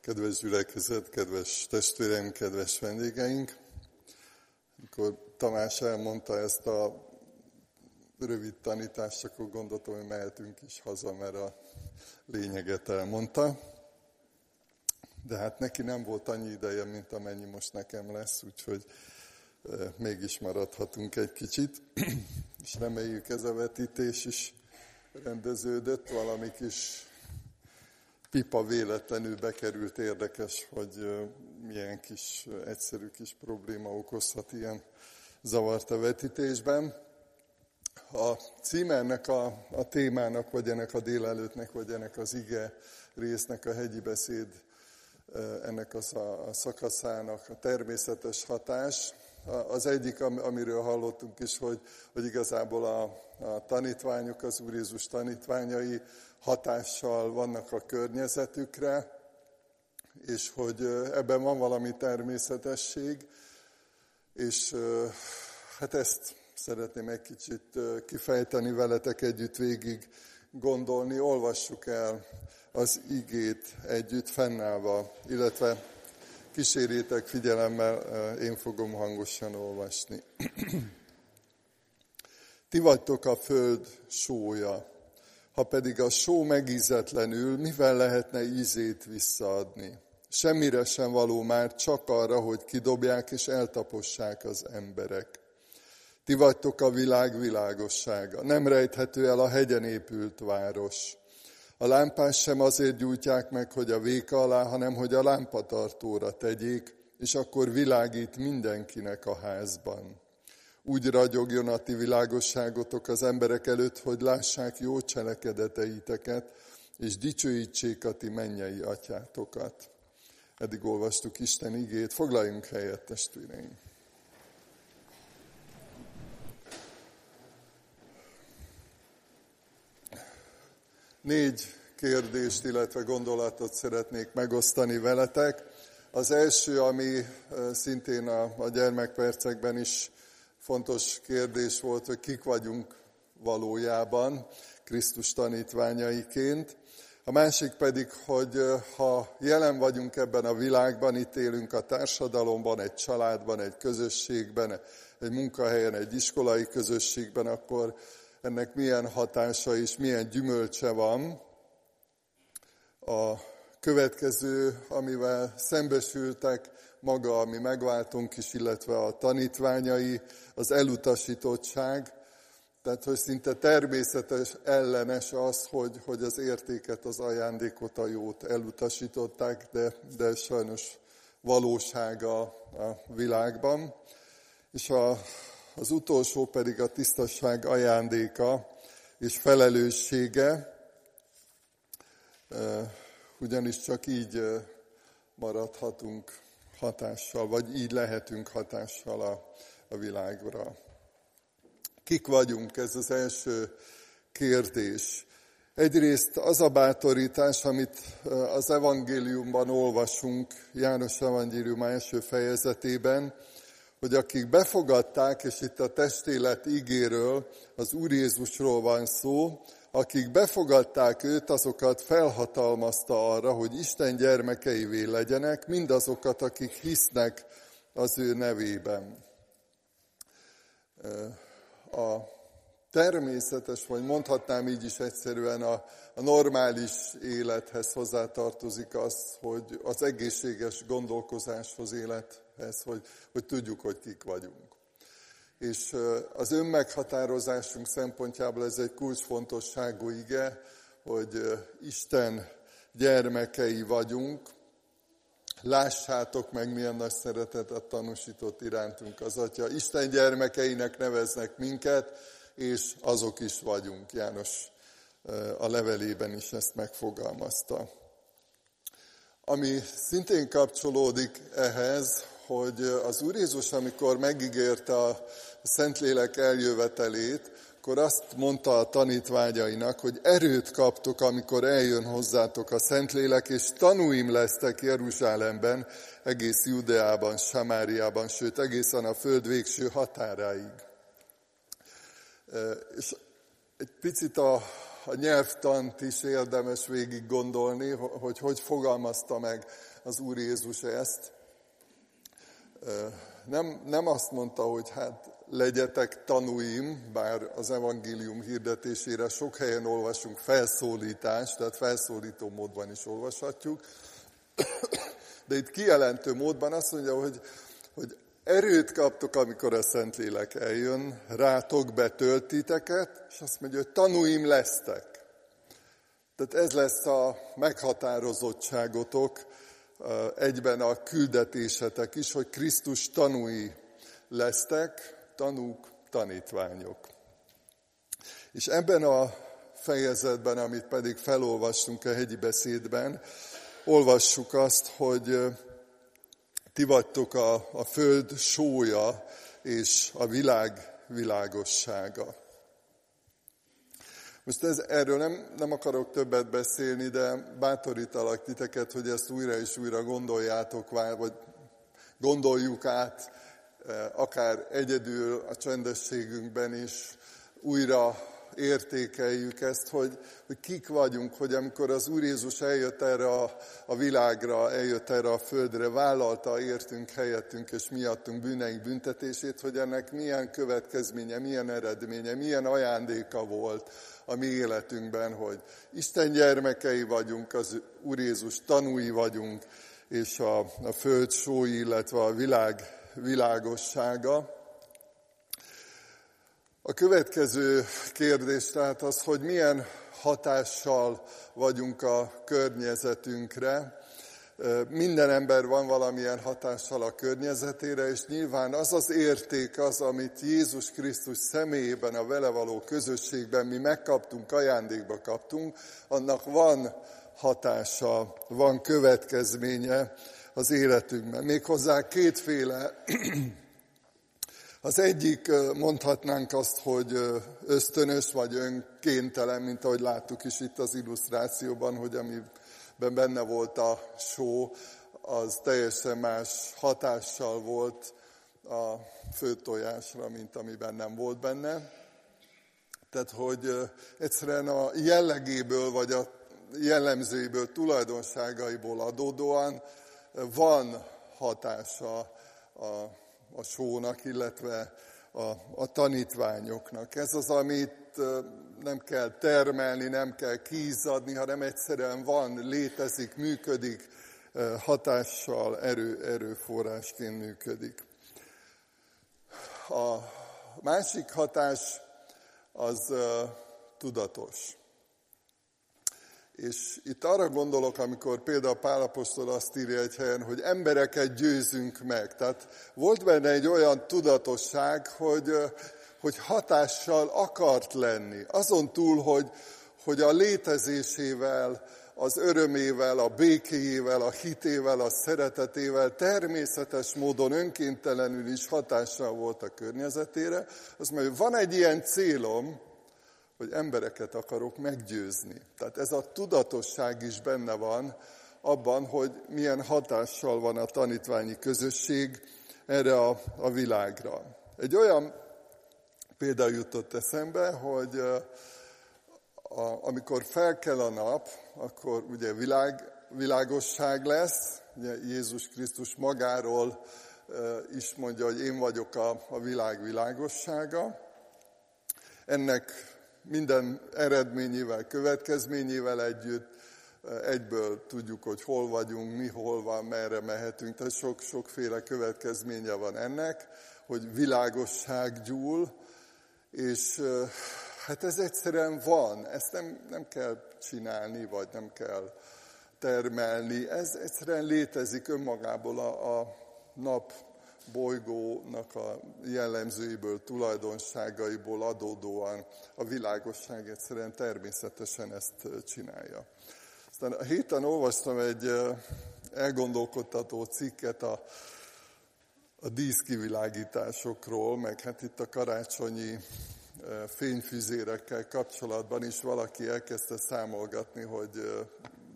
Kedves gyülekezet, kedves testvéreim, kedves vendégeink! Amikor Tamás elmondta ezt a rövid tanítást, akkor gondoltam, hogy mehetünk is haza, mert a lényeget elmondta. De hát neki nem volt annyi ideje, mint amennyi most nekem lesz, úgyhogy e, mégis maradhatunk egy kicsit, és reméljük ez a vetítés is rendeződött, valami kis pipa véletlenül bekerült, érdekes, hogy milyen kis, egyszerű kis probléma okozhat ilyen zavart a vetítésben. A címernek, a, a témának, vagy ennek a délelőttnek, vagy ennek az ige résznek a hegyi beszéd, ennek a, a szakaszának a természetes hatás. Az egyik, amiről hallottunk is, hogy, hogy igazából a, a tanítványok, az Úr Jézus tanítványai hatással vannak a környezetükre, és hogy ebben van valami természetesség, és hát ezt szeretném egy kicsit kifejteni veletek együtt végig gondolni. Olvassuk el az igét együtt fennállva, illetve kísérjétek figyelemmel, én fogom hangosan olvasni. Ti vagytok a föld sója. Ha pedig a só megízetlenül, mivel lehetne ízét visszaadni? Semmire sem való már, csak arra, hogy kidobják és eltapossák az emberek. Ti vagytok a világ világossága. Nem rejthető el a hegyen épült város. A lámpás sem azért gyújtják meg, hogy a véka alá, hanem hogy a lámpatartóra tegyék, és akkor világít mindenkinek a házban. Úgy ragyogjon a ti világosságotok az emberek előtt, hogy lássák jó cselekedeteiteket, és dicsőítsék a ti mennyei atyátokat. Eddig olvastuk Isten igét, foglaljunk helyet, testvéreim! Négy kérdést, illetve gondolatot szeretnék megosztani veletek. Az első, ami szintén a, a gyermekpercekben is fontos kérdés volt, hogy kik vagyunk valójában Krisztus tanítványaiként. A másik pedig, hogy ha jelen vagyunk ebben a világban, itt élünk a társadalomban, egy családban, egy közösségben, egy munkahelyen, egy iskolai közösségben, akkor ennek milyen hatása és milyen gyümölcse van. A következő, amivel szembesültek maga, ami megváltunk is, illetve a tanítványai, az elutasítottság, tehát, hogy szinte természetes ellenes az, hogy, hogy az értéket, az ajándékot, a jót elutasították, de, de sajnos valósága a világban. És a, az utolsó pedig a tisztasság ajándéka és felelőssége, ugyanis csak így maradhatunk hatással, vagy így lehetünk hatással a, a világra. Kik vagyunk? Ez az első kérdés. Egyrészt az a bátorítás, amit az evangéliumban olvasunk, János evangélium első fejezetében, hogy akik befogadták, és itt a testélet ígéről, az Úr Jézusról van szó, akik befogadták őt, azokat felhatalmazta arra, hogy Isten gyermekeivé legyenek, mindazokat, akik hisznek az ő nevében. A természetes, vagy mondhatnám így is egyszerűen, a, a normális élethez hozzátartozik az, hogy az egészséges gondolkozáshoz, élethez, hogy, hogy tudjuk, hogy kik vagyunk. És az önmeghatározásunk szempontjából ez egy kulcsfontosságú ige, hogy Isten gyermekei vagyunk. Lássátok meg, milyen nagy szeretetet tanúsított irántunk az Atya. Isten gyermekeinek neveznek minket, és azok is vagyunk. János a levelében is ezt megfogalmazta. Ami szintén kapcsolódik ehhez, hogy az Úr Jézus, amikor megígérte a Szentlélek eljövetelét, akkor azt mondta a tanítványainak, hogy erőt kaptok, amikor eljön hozzátok a Szentlélek, és tanúim lesztek Jeruzsálemben, egész Judeában, Samáriában, sőt egészen a föld végső határáig. És egy picit a, a nyelvtant is érdemes végig gondolni, hogy hogy fogalmazta meg az Úr Jézus ezt. Nem, nem azt mondta, hogy hát legyetek tanúim, bár az evangélium hirdetésére sok helyen olvasunk felszólítást, tehát felszólító módban is olvashatjuk, de itt kijelentő módban azt mondja, hogy, hogy erőt kaptok, amikor a Szentlélek eljön, rátok betöltiteket, és azt mondja, hogy tanúim lesztek. Tehát ez lesz a meghatározottságotok, egyben a küldetésetek is, hogy Krisztus tanúi lesztek, tanúk, tanítványok. És ebben a fejezetben, amit pedig felolvastunk a hegyi beszédben, olvassuk azt, hogy ti vagytok a, a föld sója és a világ világossága. Most ez, erről nem, nem akarok többet beszélni, de bátorítalak titeket, hogy ezt újra és újra gondoljátok, vagy gondoljuk át, akár egyedül a csendességünkben is, újra értékeljük ezt, hogy, hogy kik vagyunk, hogy amikor az Úr Jézus eljött erre a, a világra, eljött erre a földre, vállalta értünk helyettünk és miattunk bűneink büntetését, hogy ennek milyen következménye, milyen eredménye, milyen ajándéka volt a mi életünkben, hogy Isten gyermekei vagyunk, az Úr Jézus tanúi vagyunk, és a, a föld sói, illetve a világ világossága. A következő kérdés tehát az, hogy milyen hatással vagyunk a környezetünkre. Minden ember van valamilyen hatással a környezetére, és nyilván az az érték az, amit Jézus Krisztus személyében, a vele való közösségben mi megkaptunk, ajándékba kaptunk, annak van hatása, van következménye az életünkben. Méghozzá kétféle az egyik mondhatnánk azt, hogy ösztönös vagy önkéntelen, mint ahogy láttuk is itt az illusztrációban, hogy amiben benne volt a só, az teljesen más hatással volt a főtojásra, mint amiben nem volt benne. Tehát, hogy egyszerűen a jellegéből, vagy a jellemzőiből, tulajdonságaiból adódóan van hatása a a sónak, illetve a, a tanítványoknak. Ez az, amit nem kell termelni, nem kell kízadni, hanem egyszerűen van, létezik, működik, hatással, erő, erőforrásként működik. A másik hatás az tudatos. És itt arra gondolok, amikor például Pálapostól azt írja egy helyen, hogy embereket győzünk meg. Tehát volt benne egy olyan tudatosság, hogy, hogy hatással akart lenni. Azon túl, hogy, hogy a létezésével, az örömével, a békéjével, a hitével, a szeretetével természetes módon önkéntelenül is hatással volt a környezetére. Azt mondja, van egy ilyen célom, hogy embereket akarok meggyőzni. Tehát ez a tudatosság is benne van abban, hogy milyen hatással van a tanítványi közösség erre a, a világra. Egy olyan példa jutott eszembe, hogy a, amikor felkel a nap, akkor ugye világ, világosság lesz, ugye Jézus Krisztus magáról is mondja, hogy én vagyok a, a világ világossága. Ennek minden eredményével, következményével együtt, egyből tudjuk, hogy hol vagyunk, mi hol van, merre mehetünk. Tehát sok, sokféle következménye van ennek, hogy világosság gyúl, és hát ez egyszerűen van, ezt nem, nem kell csinálni, vagy nem kell termelni. Ez egyszerűen létezik önmagából a, a nap bolygónak a jellemzőiből, tulajdonságaiból adódóan a világosság egyszerűen természetesen ezt csinálja. Aztán a héten olvastam egy elgondolkodtató cikket a, a díszkivilágításokról, meg hát itt a karácsonyi fényfüzérekkel kapcsolatban is valaki elkezdte számolgatni, hogy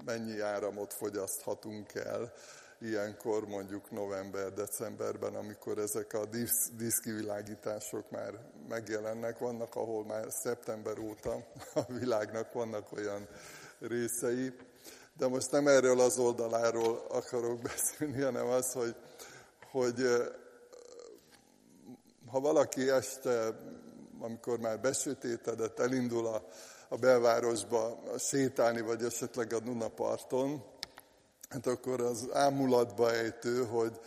mennyi áramot fogyaszthatunk el ilyenkor, mondjuk november-decemberben, amikor ezek a dísz, díszkivilágítások már megjelennek. Vannak, ahol már szeptember óta a világnak vannak olyan részei. De most nem erről az oldaláról akarok beszélni, hanem az, hogy, hogy ha valaki este, amikor már besötétedett, elindul a, a belvárosba sétálni, vagy esetleg a Dunaparton, hát akkor az ámulatba ejtő, hogy,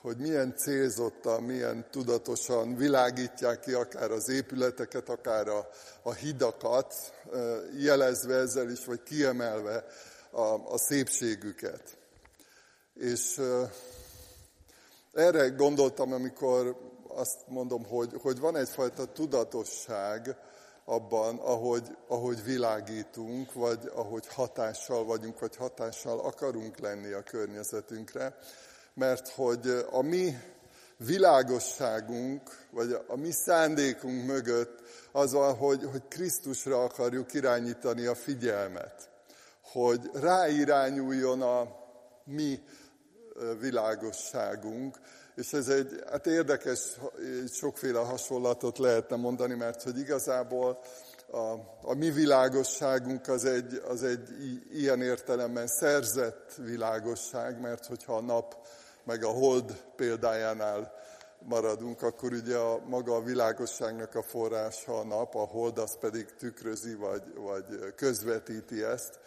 hogy milyen célzottan, milyen tudatosan világítják ki akár az épületeket, akár a, a hidakat, jelezve ezzel is, vagy kiemelve a, a szépségüket. És erre gondoltam, amikor azt mondom, hogy, hogy van egyfajta tudatosság abban, ahogy, ahogy világítunk, vagy ahogy hatással vagyunk, vagy hatással akarunk lenni a környezetünkre, mert hogy a mi világosságunk, vagy a mi szándékunk mögött az van, hogy, hogy Krisztusra akarjuk irányítani a figyelmet, hogy ráirányuljon a mi világosságunk, és ez egy hát érdekes, sokféle hasonlatot lehetne mondani, mert hogy igazából a, a mi világosságunk az egy, az egy ilyen értelemben szerzett világosság, mert hogyha a nap meg a hold példájánál maradunk, akkor ugye a maga a világosságnak a forrása a nap, a hold az pedig tükrözi vagy, vagy közvetíti ezt.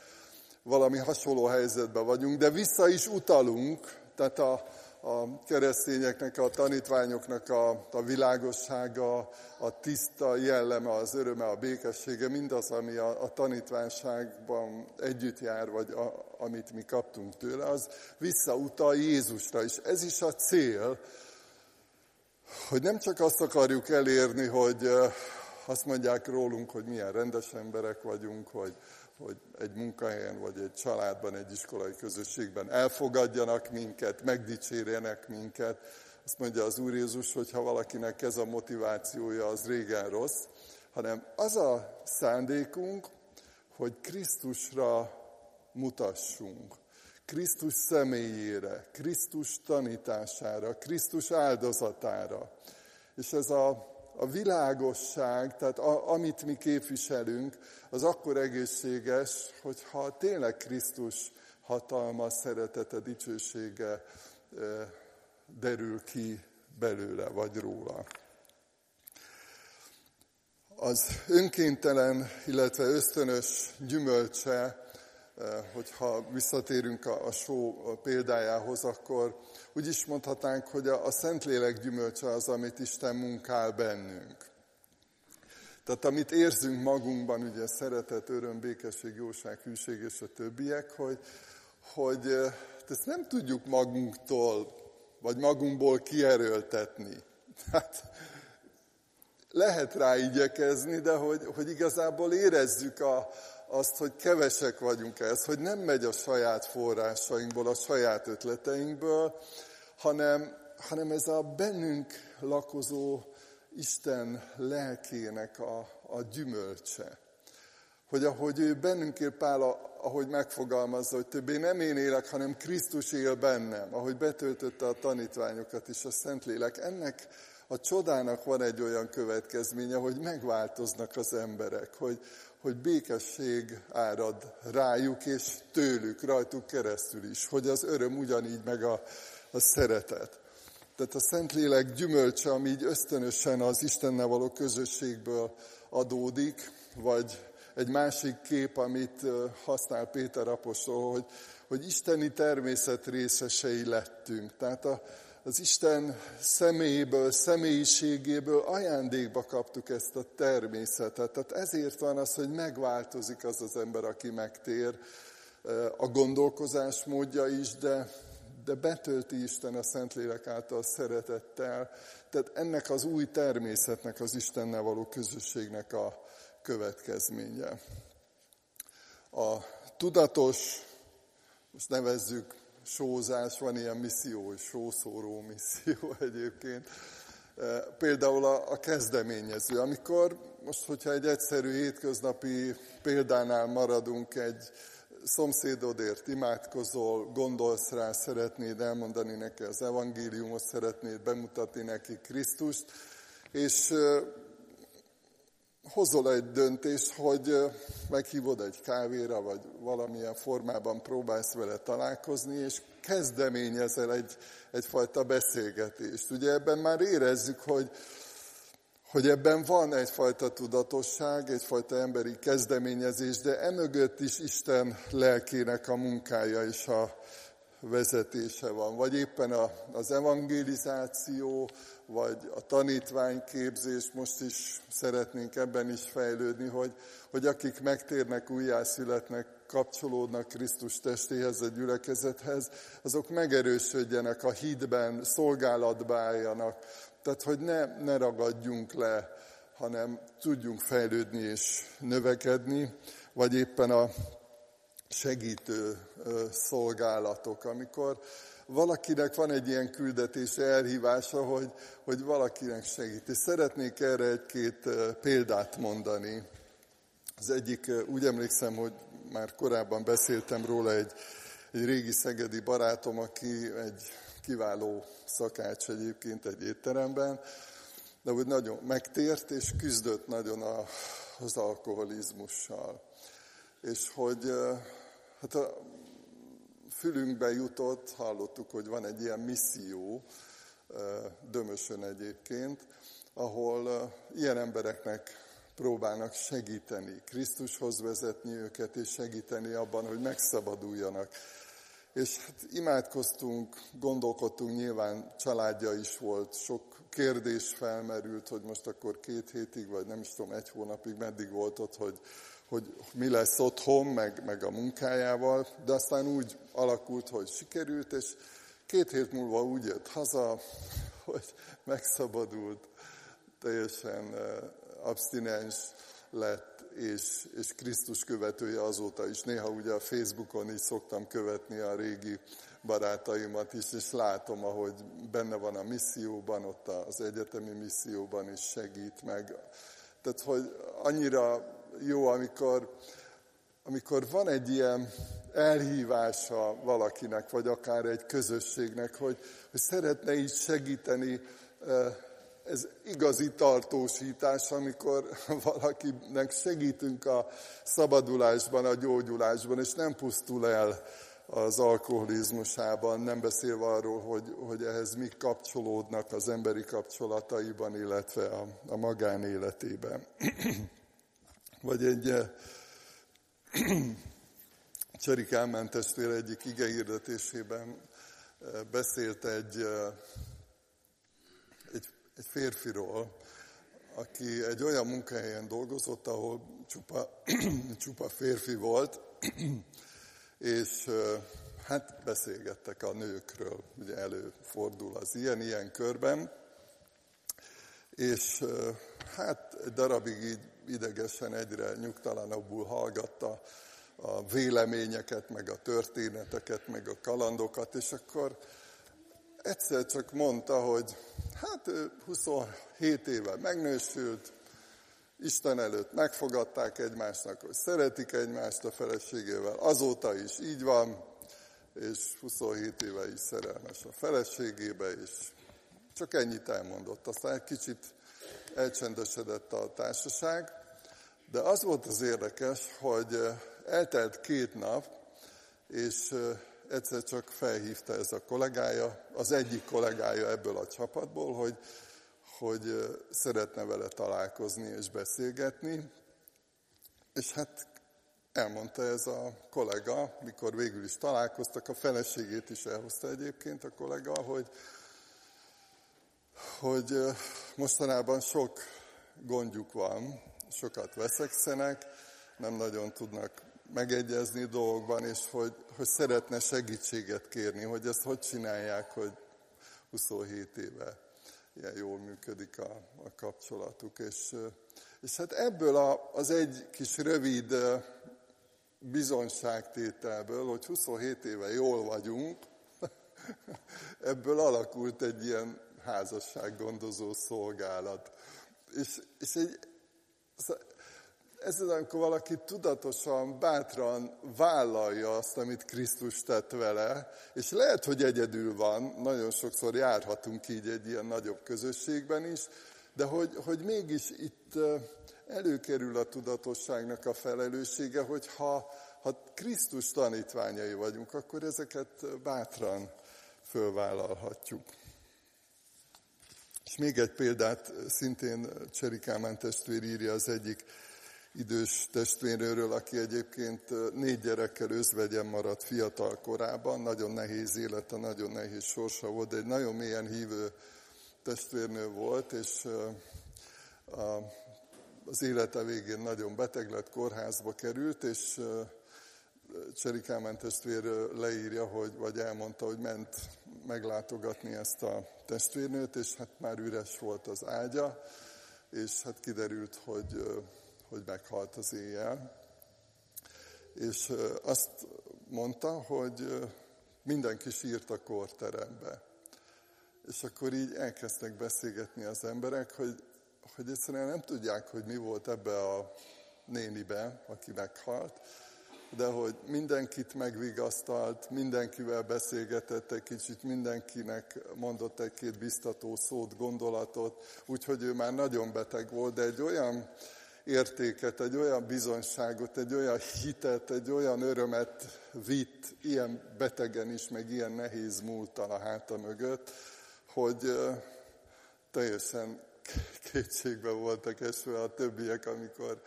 Valami hasonló helyzetben vagyunk, de vissza is utalunk, tehát a, a keresztényeknek, a tanítványoknak a, a világossága, a tiszta jelleme, az öröme, a békessége, mindaz, ami a, a tanítványságban együtt jár, vagy a, amit mi kaptunk tőle, az visszautal Jézusra. És ez is a cél, hogy nem csak azt akarjuk elérni, hogy azt mondják rólunk, hogy milyen rendes emberek vagyunk, hogy, hogy egy munkahelyen, vagy egy családban, egy iskolai közösségben elfogadjanak minket, megdicsérjenek minket. Azt mondja az Úr Jézus, hogy ha valakinek ez a motivációja, az régen rossz, hanem az a szándékunk, hogy Krisztusra mutassunk. Krisztus személyére, Krisztus tanítására, Krisztus áldozatára. És ez a a világosság, tehát a, amit mi képviselünk, az akkor egészséges, hogyha tényleg Krisztus hatalma, szeretete, dicsősége derül ki belőle, vagy róla. Az önkéntelen, illetve ösztönös gyümölcse, hogyha visszatérünk a, a só példájához, akkor úgy is mondhatnánk, hogy a, a Szentlélek gyümölcse az, amit Isten munkál bennünk. Tehát amit érzünk magunkban, ugye szeretet, öröm, békesség, jóság, hűség és a többiek, hogy, hogy ezt nem tudjuk magunktól, vagy magunkból kierőltetni. Tehát lehet rá igyekezni, de hogy, hogy igazából érezzük a, azt, hogy kevesek vagyunk ez, hogy nem megy a saját forrásainkból, a saját ötleteinkből, hanem, hanem ez a bennünk lakozó Isten lelkének a, a gyümölcse. Hogy ahogy ő bennünk él Pál, ahogy megfogalmazza, hogy többé nem én élek, hanem Krisztus él bennem, ahogy betöltötte a tanítványokat is a Szentlélek. Ennek a csodának van egy olyan következménye, hogy megváltoznak az emberek, hogy, hogy békesség árad rájuk és tőlük, rajtuk keresztül is, hogy az öröm ugyanígy meg a, a szeretet. Tehát a Szentlélek gyümölcse, ami így ösztönösen az Istennel való közösségből adódik, vagy egy másik kép, amit használ Péter apostol, hogy, hogy isteni természet részesei lettünk. Tehát a, az Isten személyéből, személyiségéből ajándékba kaptuk ezt a természetet. Tehát ezért van az, hogy megváltozik az az ember, aki megtér, a gondolkozás módja is, de de betölti Isten a Szentlélek által szeretettel. Tehát ennek az új természetnek, az Istennel való közösségnek a következménye. A tudatos, most nevezzük sózás, van ilyen misszió, sószóró misszió egyébként. Például a, a kezdeményező, amikor most, hogyha egy egyszerű hétköznapi példánál maradunk, egy szomszédodért imádkozol, gondolsz rá, szeretnéd elmondani neki az evangéliumot, szeretnéd bemutatni neki Krisztust, és hozol egy döntést, hogy meghívod egy kávéra, vagy valamilyen formában próbálsz vele találkozni, és kezdeményezel egy, egyfajta beszélgetést. Ugye ebben már érezzük, hogy, hogy ebben van egyfajta tudatosság, egyfajta emberi kezdeményezés, de emögött is Isten lelkének a munkája és a vezetése van. Vagy éppen a, az evangelizáció, vagy a tanítványképzés, most is szeretnénk ebben is fejlődni, hogy, hogy akik megtérnek, újjászületnek, kapcsolódnak Krisztus testéhez, a gyülekezethez, azok megerősödjenek a hitben, szolgálatba álljanak. Tehát, hogy ne, ne ragadjunk le, hanem tudjunk fejlődni és növekedni, vagy éppen a segítő szolgálatok, amikor valakinek van egy ilyen küldetése, elhívása, hogy, hogy valakinek segít. Szeretnék erre egy-két példát mondani. Az egyik, úgy emlékszem, hogy már korábban beszéltem róla egy, egy régi szegedi barátom, aki egy kiváló szakács egyébként egy étteremben, de úgy nagyon megtért, és küzdött nagyon a, az alkoholizmussal. És hogy hát a fülünkbe jutott, hallottuk, hogy van egy ilyen misszió, Dömösön egyébként, ahol ilyen embereknek próbálnak segíteni, Krisztushoz vezetni őket, és segíteni abban, hogy megszabaduljanak. És hát imádkoztunk, gondolkodtunk, nyilván családja is volt, sok kérdés felmerült, hogy most akkor két hétig, vagy nem is tudom, egy hónapig meddig volt ott, hogy, hogy mi lesz otthon, meg, meg a munkájával, de aztán úgy alakult, hogy sikerült, és két hét múlva úgy jött haza, hogy megszabadult, teljesen abstinens lett, és, és Krisztus követője azóta is. Néha ugye a Facebookon is szoktam követni a régi barátaimat is, és látom, ahogy benne van a misszióban, ott az egyetemi misszióban is segít meg. Tehát, hogy annyira jó, amikor, amikor van egy ilyen elhívása valakinek, vagy akár egy közösségnek, hogy, hogy szeretne így segíteni ez igazi tartósítás, amikor valakinek segítünk a szabadulásban, a gyógyulásban, és nem pusztul el az alkoholizmusában, nem beszélve arról, hogy, hogy ehhez mik kapcsolódnak az emberi kapcsolataiban, illetve a, a magánéletében. Vagy egy eh, Cseri Kálmán testvér egyik igehirdetésében eh, beszélt egy eh, egy férfiról, aki egy olyan munkahelyen dolgozott, ahol csupa, csupa férfi volt, és hát beszélgettek a nőkről, ugye előfordul az ilyen-ilyen körben, és hát egy darabig így idegesen egyre nyugtalanabbul hallgatta a véleményeket, meg a történeteket, meg a kalandokat, és akkor egyszer csak mondta, hogy hát ő 27 éve megnősült, Isten előtt megfogadták egymásnak, hogy szeretik egymást a feleségével, azóta is így van, és 27 éve is szerelmes a feleségébe, és csak ennyit elmondott. Aztán egy kicsit elcsendesedett a társaság, de az volt az érdekes, hogy eltelt két nap, és egyszer csak felhívta ez a kollégája, az egyik kollégája ebből a csapatból, hogy, hogy szeretne vele találkozni és beszélgetni. És hát elmondta ez a kollega, mikor végül is találkoztak, a feleségét is elhozta egyébként a kollega, hogy, hogy mostanában sok gondjuk van, sokat veszekszenek, nem nagyon tudnak megegyezni dolgokban, és hogy, hogy szeretne segítséget kérni, hogy ezt hogy csinálják, hogy 27 éve ilyen jól működik a, a kapcsolatuk. És, és hát ebből a, az egy kis rövid bizonyságtételből, hogy 27 éve jól vagyunk, ebből alakult egy ilyen házassággondozó szolgálat. És, és egy, ez az, amikor valaki tudatosan, bátran vállalja azt, amit Krisztus tett vele, és lehet, hogy egyedül van, nagyon sokszor járhatunk így egy ilyen nagyobb közösségben is, de hogy, hogy mégis itt előkerül a tudatosságnak a felelőssége, hogy ha, ha Krisztus tanítványai vagyunk, akkor ezeket bátran fölvállalhatjuk. És még egy példát szintén Cseri Kálmán testvér írja az egyik idős testvérőről, aki egyébként négy gyerekkel özvegyen maradt fiatal korában, nagyon nehéz élete, nagyon nehéz sorsa volt, de egy nagyon mélyen hívő testvérnő volt, és az élete végén nagyon beteg lett, kórházba került, és Cseri Kálmán testvér leírja, hogy, vagy elmondta, hogy ment meglátogatni ezt a testvérnőt, és hát már üres volt az ágya, és hát kiderült, hogy hogy meghalt az éjjel. És azt mondta, hogy mindenki sírt a korterembe. És akkor így elkezdtek beszélgetni az emberek, hogy, hogy egyszerűen nem tudják, hogy mi volt ebbe a nénibe, aki meghalt, de hogy mindenkit megvigasztalt, mindenkivel beszélgetett egy kicsit, mindenkinek mondott egy-két biztató szót, gondolatot, úgyhogy ő már nagyon beteg volt, de egy olyan értéket, egy olyan bizonyságot, egy olyan hitet, egy olyan örömet vitt ilyen betegen is, meg ilyen nehéz múltal a háta mögött, hogy teljesen kétségbe voltak esve a többiek, amikor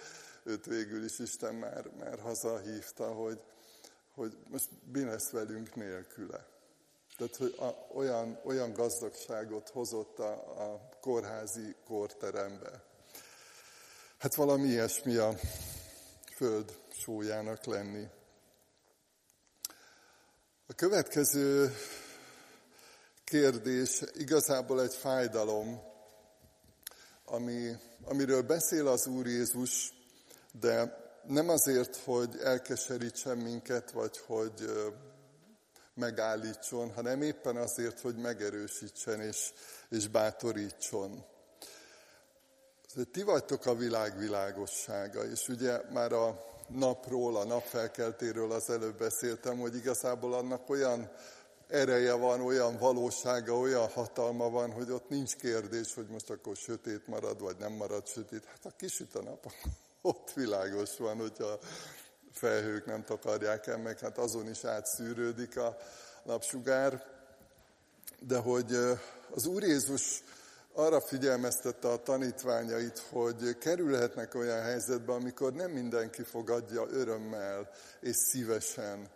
őt végül is Isten már, már hazahívta, hogy, hogy most mi lesz velünk nélküle. Tehát, hogy a, olyan, olyan gazdagságot hozott a, a kórházi kórterembe. Hát valami ilyesmi a föld sójának lenni. A következő kérdés igazából egy fájdalom, ami, amiről beszél az Úr Jézus, de nem azért, hogy elkeserítsen minket, vagy hogy megállítson, hanem éppen azért, hogy megerősítsen és, és bátorítson. Ti vagytok a világ világossága, és ugye már a napról, a napfelkeltéről az előbb beszéltem, hogy igazából annak olyan ereje van, olyan valósága, olyan hatalma van, hogy ott nincs kérdés, hogy most akkor sötét marad, vagy nem marad sötét. Hát ha kisüt a nap, ott világos van, hogyha felhők nem takarják el, meg hát azon is átszűrődik a napsugár. De hogy az Úr Jézus arra figyelmeztette a tanítványait, hogy kerülhetnek olyan helyzetbe, amikor nem mindenki fogadja örömmel és szívesen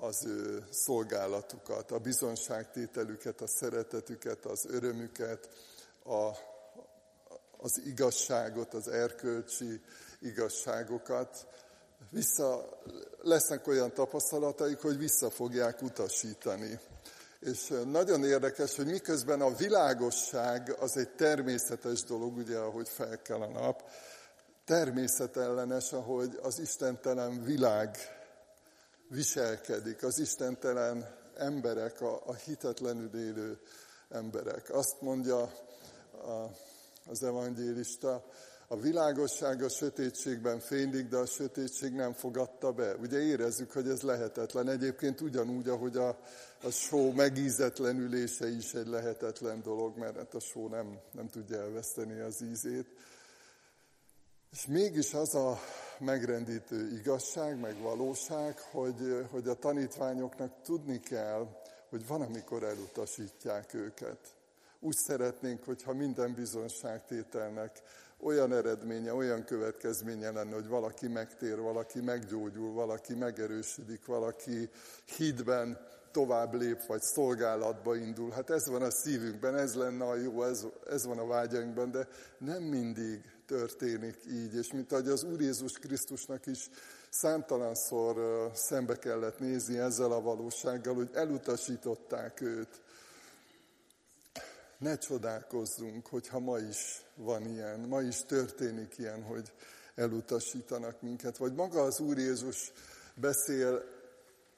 az ő szolgálatukat, a bizonságtételüket, a szeretetüket, az örömüket, a, az igazságot, az erkölcsi igazságokat. Vissza, lesznek olyan tapasztalataik, hogy vissza fogják utasítani és nagyon érdekes, hogy miközben a világosság az egy természetes dolog, ugye, ahogy fel kell a nap, természetellenes, ahogy az istentelen világ viselkedik, az istentelen emberek, a, a hitetlenül élő emberek. Azt mondja a, az evangélista, a világosság a sötétségben fénylik, de a sötétség nem fogadta be. Ugye érezzük, hogy ez lehetetlen. Egyébként ugyanúgy, ahogy a, a só megízetlenülése is egy lehetetlen dolog, mert hát a só nem, nem tudja elveszteni az ízét. És mégis az a megrendítő igazság, meg valóság, hogy, hogy a tanítványoknak tudni kell, hogy van, amikor elutasítják őket. Úgy szeretnénk, hogyha minden bizonságtételnek olyan eredménye, olyan következménye lenne, hogy valaki megtér, valaki meggyógyul, valaki megerősödik, valaki hídben tovább lép, vagy szolgálatba indul. Hát ez van a szívünkben, ez lenne a jó, ez, ez van a vágyainkban, de nem mindig történik így. És mint ahogy az Úr Jézus Krisztusnak is számtalanszor szembe kellett nézni ezzel a valósággal, hogy elutasították őt. Ne csodálkozzunk, hogyha ma is van ilyen, ma is történik ilyen, hogy elutasítanak minket. Vagy maga az Úr Jézus beszél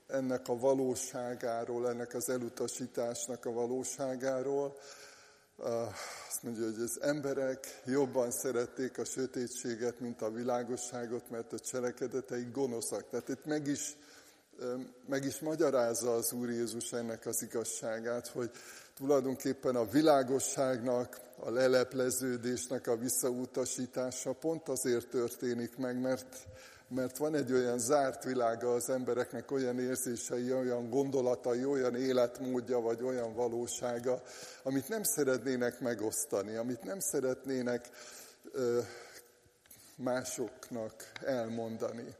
ennek a valóságáról, ennek az elutasításnak a valóságáról, azt mondja, hogy az emberek jobban szerették a sötétséget, mint a világosságot, mert a cselekedeteik gonoszak. Tehát itt meg is, meg is magyarázza az Úr Jézus ennek az igazságát, hogy tulajdonképpen a világosságnak, a lelepleződésnek a visszautasítása pont azért történik meg, mert, mert van egy olyan zárt világa az embereknek, olyan érzései, olyan gondolatai, olyan életmódja, vagy olyan valósága, amit nem szeretnének megosztani, amit nem szeretnének ö, másoknak elmondani.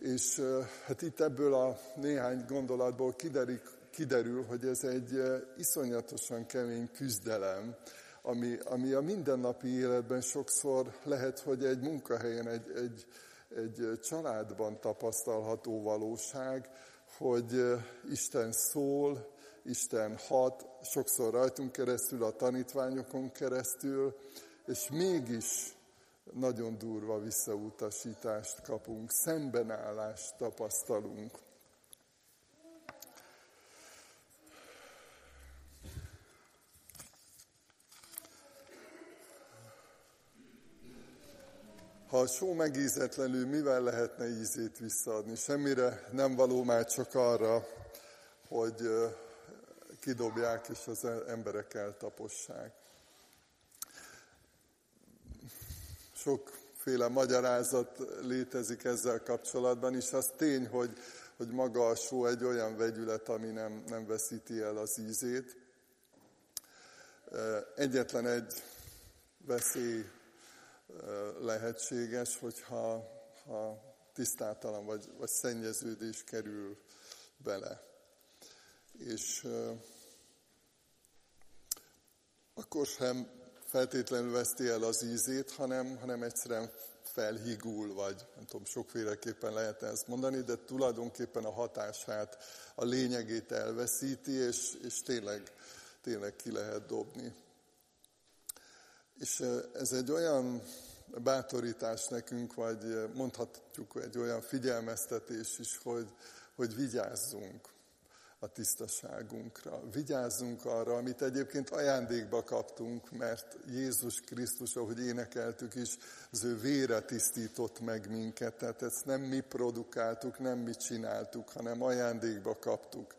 És hát itt ebből a néhány gondolatból kiderik, kiderül, hogy ez egy iszonyatosan kemény küzdelem, ami, ami a mindennapi életben sokszor lehet, hogy egy munkahelyen, egy, egy, egy családban tapasztalható valóság, hogy Isten szól, Isten hat, sokszor rajtunk keresztül, a tanítványokon keresztül, és mégis nagyon durva visszautasítást kapunk, szembenállást tapasztalunk. Ha a só megízetlenül, mivel lehetne ízét visszaadni? Semmire nem való már csak arra, hogy kidobják és az emberek eltapossák. Sokféle magyarázat létezik ezzel kapcsolatban, és az tény, hogy, hogy maga a só egy olyan vegyület, ami nem, nem veszíti el az ízét. Egyetlen egy veszély lehetséges, hogyha ha tisztátalan vagy, vagy szennyeződés kerül bele. És akkor sem feltétlenül veszti el az ízét, hanem, hanem egyszerűen felhigul, vagy nem tudom, sokféleképpen lehet ezt mondani, de tulajdonképpen a hatását, a lényegét elveszíti, és, és tényleg, tényleg ki lehet dobni. És ez egy olyan bátorítás nekünk, vagy mondhatjuk egy olyan figyelmeztetés is, hogy, hogy vigyázzunk a tisztaságunkra. Vigyázzunk arra, amit egyébként ajándékba kaptunk, mert Jézus Krisztus, ahogy énekeltük is, az ő vére tisztított meg minket. Tehát ezt nem mi produkáltuk, nem mi csináltuk, hanem ajándékba kaptuk.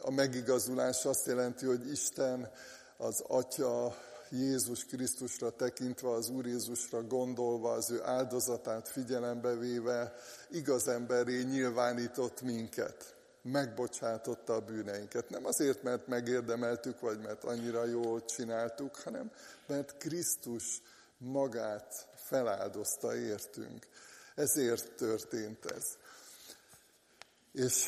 A megigazulás azt jelenti, hogy Isten, az Atya, Jézus Krisztusra tekintve, az Úr Jézusra gondolva, az ő áldozatát figyelembe véve, igaz emberé nyilvánított minket. Megbocsátotta a bűneinket. Nem azért, mert megérdemeltük, vagy mert annyira jól csináltuk, hanem mert Krisztus magát feláldozta értünk. Ezért történt ez. És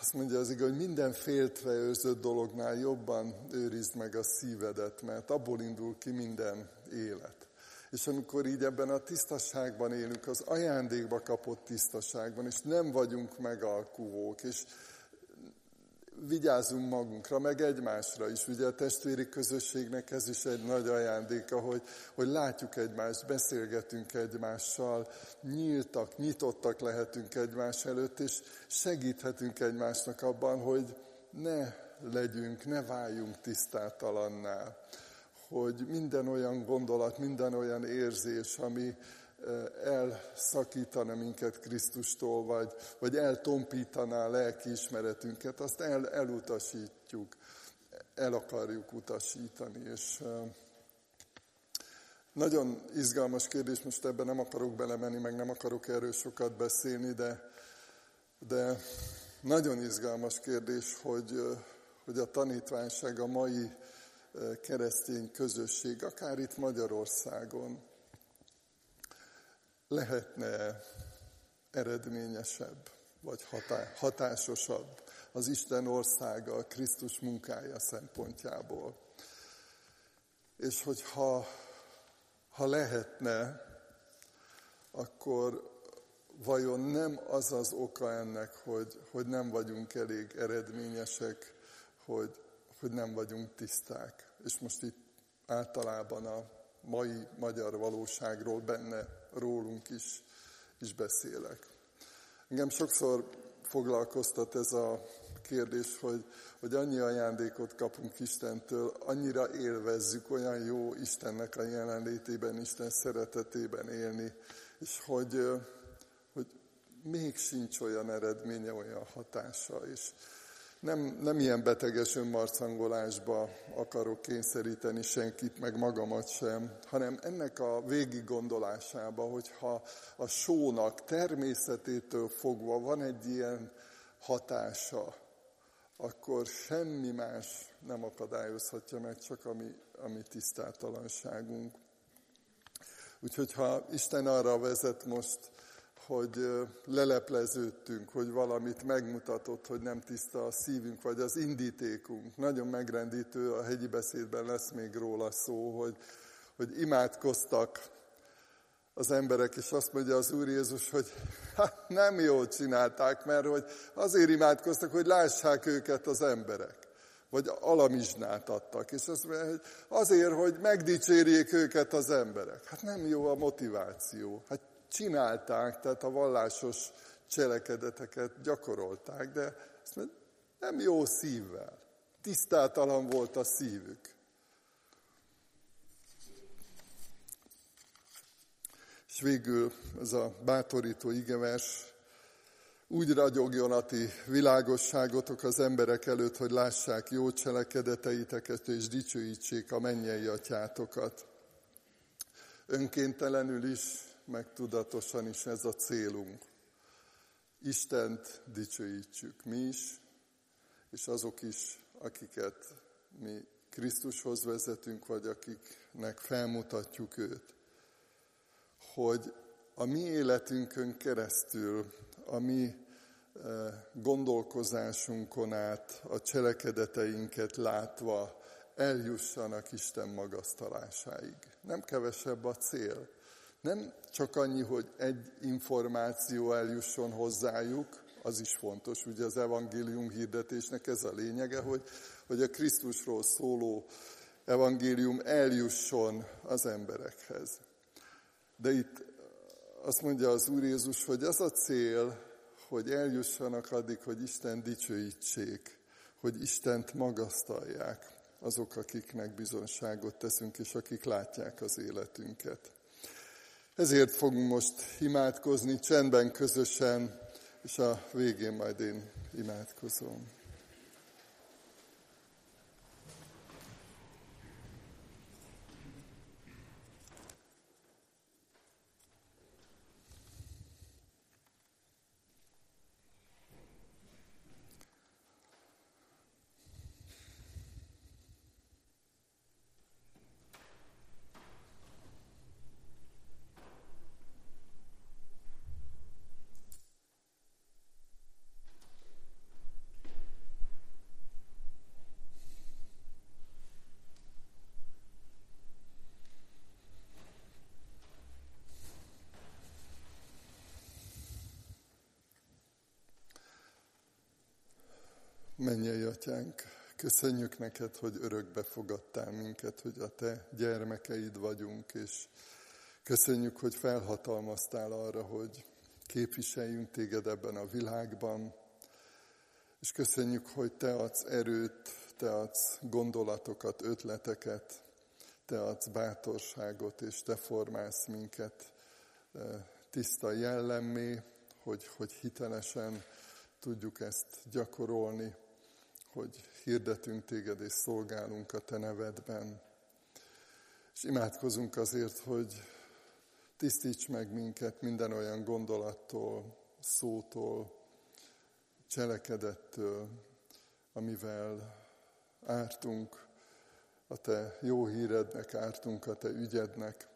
azt mondja az igaz, hogy minden féltve őrzött dolognál jobban őrizd meg a szívedet, mert abból indul ki minden élet. És amikor így ebben a tisztaságban élünk, az ajándékba kapott tisztaságban, és nem vagyunk megalkuvók, és vigyázzunk magunkra, meg egymásra is. Ugye a testvéri közösségnek ez is egy nagy ajándéka, hogy, hogy látjuk egymást, beszélgetünk egymással, nyíltak, nyitottak lehetünk egymás előtt, és segíthetünk egymásnak abban, hogy ne legyünk, ne váljunk tisztátalanná. Hogy minden olyan gondolat, minden olyan érzés, ami, elszakítana minket Krisztustól, vagy, vagy eltompítaná a lelkiismeretünket, azt el, elutasítjuk, el akarjuk utasítani. És nagyon izgalmas kérdés, most ebben nem akarok belemenni, meg nem akarok erről sokat beszélni, de, de nagyon izgalmas kérdés, hogy, hogy a tanítványság, a mai keresztény közösség, akár itt Magyarországon, lehetne eredményesebb, vagy hatásosabb az Isten országa, a Krisztus munkája szempontjából. És hogyha ha lehetne, akkor vajon nem az az oka ennek, hogy, hogy nem vagyunk elég eredményesek, hogy, hogy nem vagyunk tiszták. És most itt általában a mai magyar valóságról benne rólunk is, is beszélek. Engem sokszor foglalkoztat ez a kérdés, hogy, hogy annyi ajándékot kapunk Istentől, annyira élvezzük, olyan jó Istennek a jelenlétében, Isten szeretetében élni, és hogy, hogy még sincs olyan eredménye, olyan hatása, és nem, nem ilyen beteges önmarcangolásba akarok kényszeríteni senkit, meg magamat sem, hanem ennek a végig gondolásába, hogyha a sónak természetétől fogva van egy ilyen hatása, akkor semmi más nem akadályozhatja meg, csak a mi, a mi tisztátalanságunk. Úgyhogy ha Isten arra vezet most, hogy lelepleződtünk, hogy valamit megmutatott, hogy nem tiszta a szívünk, vagy az indítékunk. Nagyon megrendítő, a hegyi beszédben lesz még róla szó, hogy, hogy imádkoztak az emberek, és azt mondja az Úr Jézus, hogy hát nem jól csinálták, mert hogy azért imádkoztak, hogy lássák őket az emberek. Vagy alamizsnát adtak. És azt mondja, hogy azért, hogy megdicsérjék őket az emberek. Hát nem jó a motiváció. Hát csinálták, tehát a vallásos cselekedeteket gyakorolták, de azt nem jó szívvel. Tisztátalan volt a szívük. És végül ez a bátorító igevers, úgy ragyogjon a ti világosságotok az emberek előtt, hogy lássák jó cselekedeteiteket, és dicsőítsék a mennyei atyátokat. Önkéntelenül is meg tudatosan is ez a célunk. Istent dicsőítsük mi is, és azok is, akiket mi Krisztushoz vezetünk, vagy akiknek felmutatjuk őt. Hogy a mi életünkön keresztül, a mi eh, gondolkozásunkon át, a cselekedeteinket látva eljussanak Isten magasztalásáig. Nem kevesebb a cél. Nem csak annyi, hogy egy információ eljusson hozzájuk, az is fontos, ugye az evangélium hirdetésnek ez a lényege, hogy, hogy a Krisztusról szóló evangélium eljusson az emberekhez. De itt azt mondja az Úr Jézus, hogy az a cél, hogy eljussanak addig, hogy Isten dicsőítsék, hogy Istent magasztalják azok, akiknek bizonságot teszünk, és akik látják az életünket. Ezért fogunk most imádkozni csendben, közösen, és a végén majd én imádkozom. Mennyei atyánk, köszönjük neked, hogy örökbe fogadtál minket, hogy a te gyermekeid vagyunk, és köszönjük, hogy felhatalmaztál arra, hogy képviseljünk téged ebben a világban, és köszönjük, hogy te adsz erőt, te adsz gondolatokat, ötleteket, te adsz bátorságot, és te formálsz minket eh, tiszta jellemmé, hogy, hogy hitelesen tudjuk ezt gyakorolni hogy hirdetünk téged és szolgálunk a te nevedben. És imádkozunk azért, hogy tisztíts meg minket minden olyan gondolattól, szótól, cselekedettől, amivel ártunk a te jó hírednek, ártunk a te ügyednek.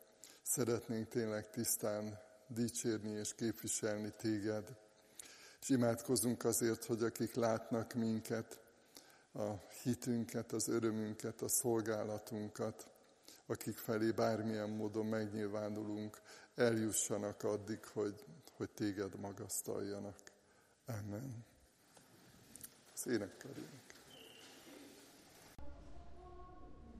Szeretnénk tényleg tisztán dicsérni és képviselni téged. És imádkozunk azért, hogy akik látnak minket, a hitünket, az örömünket, a szolgálatunkat, akik felé bármilyen módon megnyilvánulunk, eljussanak addig, hogy, hogy téged magasztaljanak. Amen. Az énekkarunk.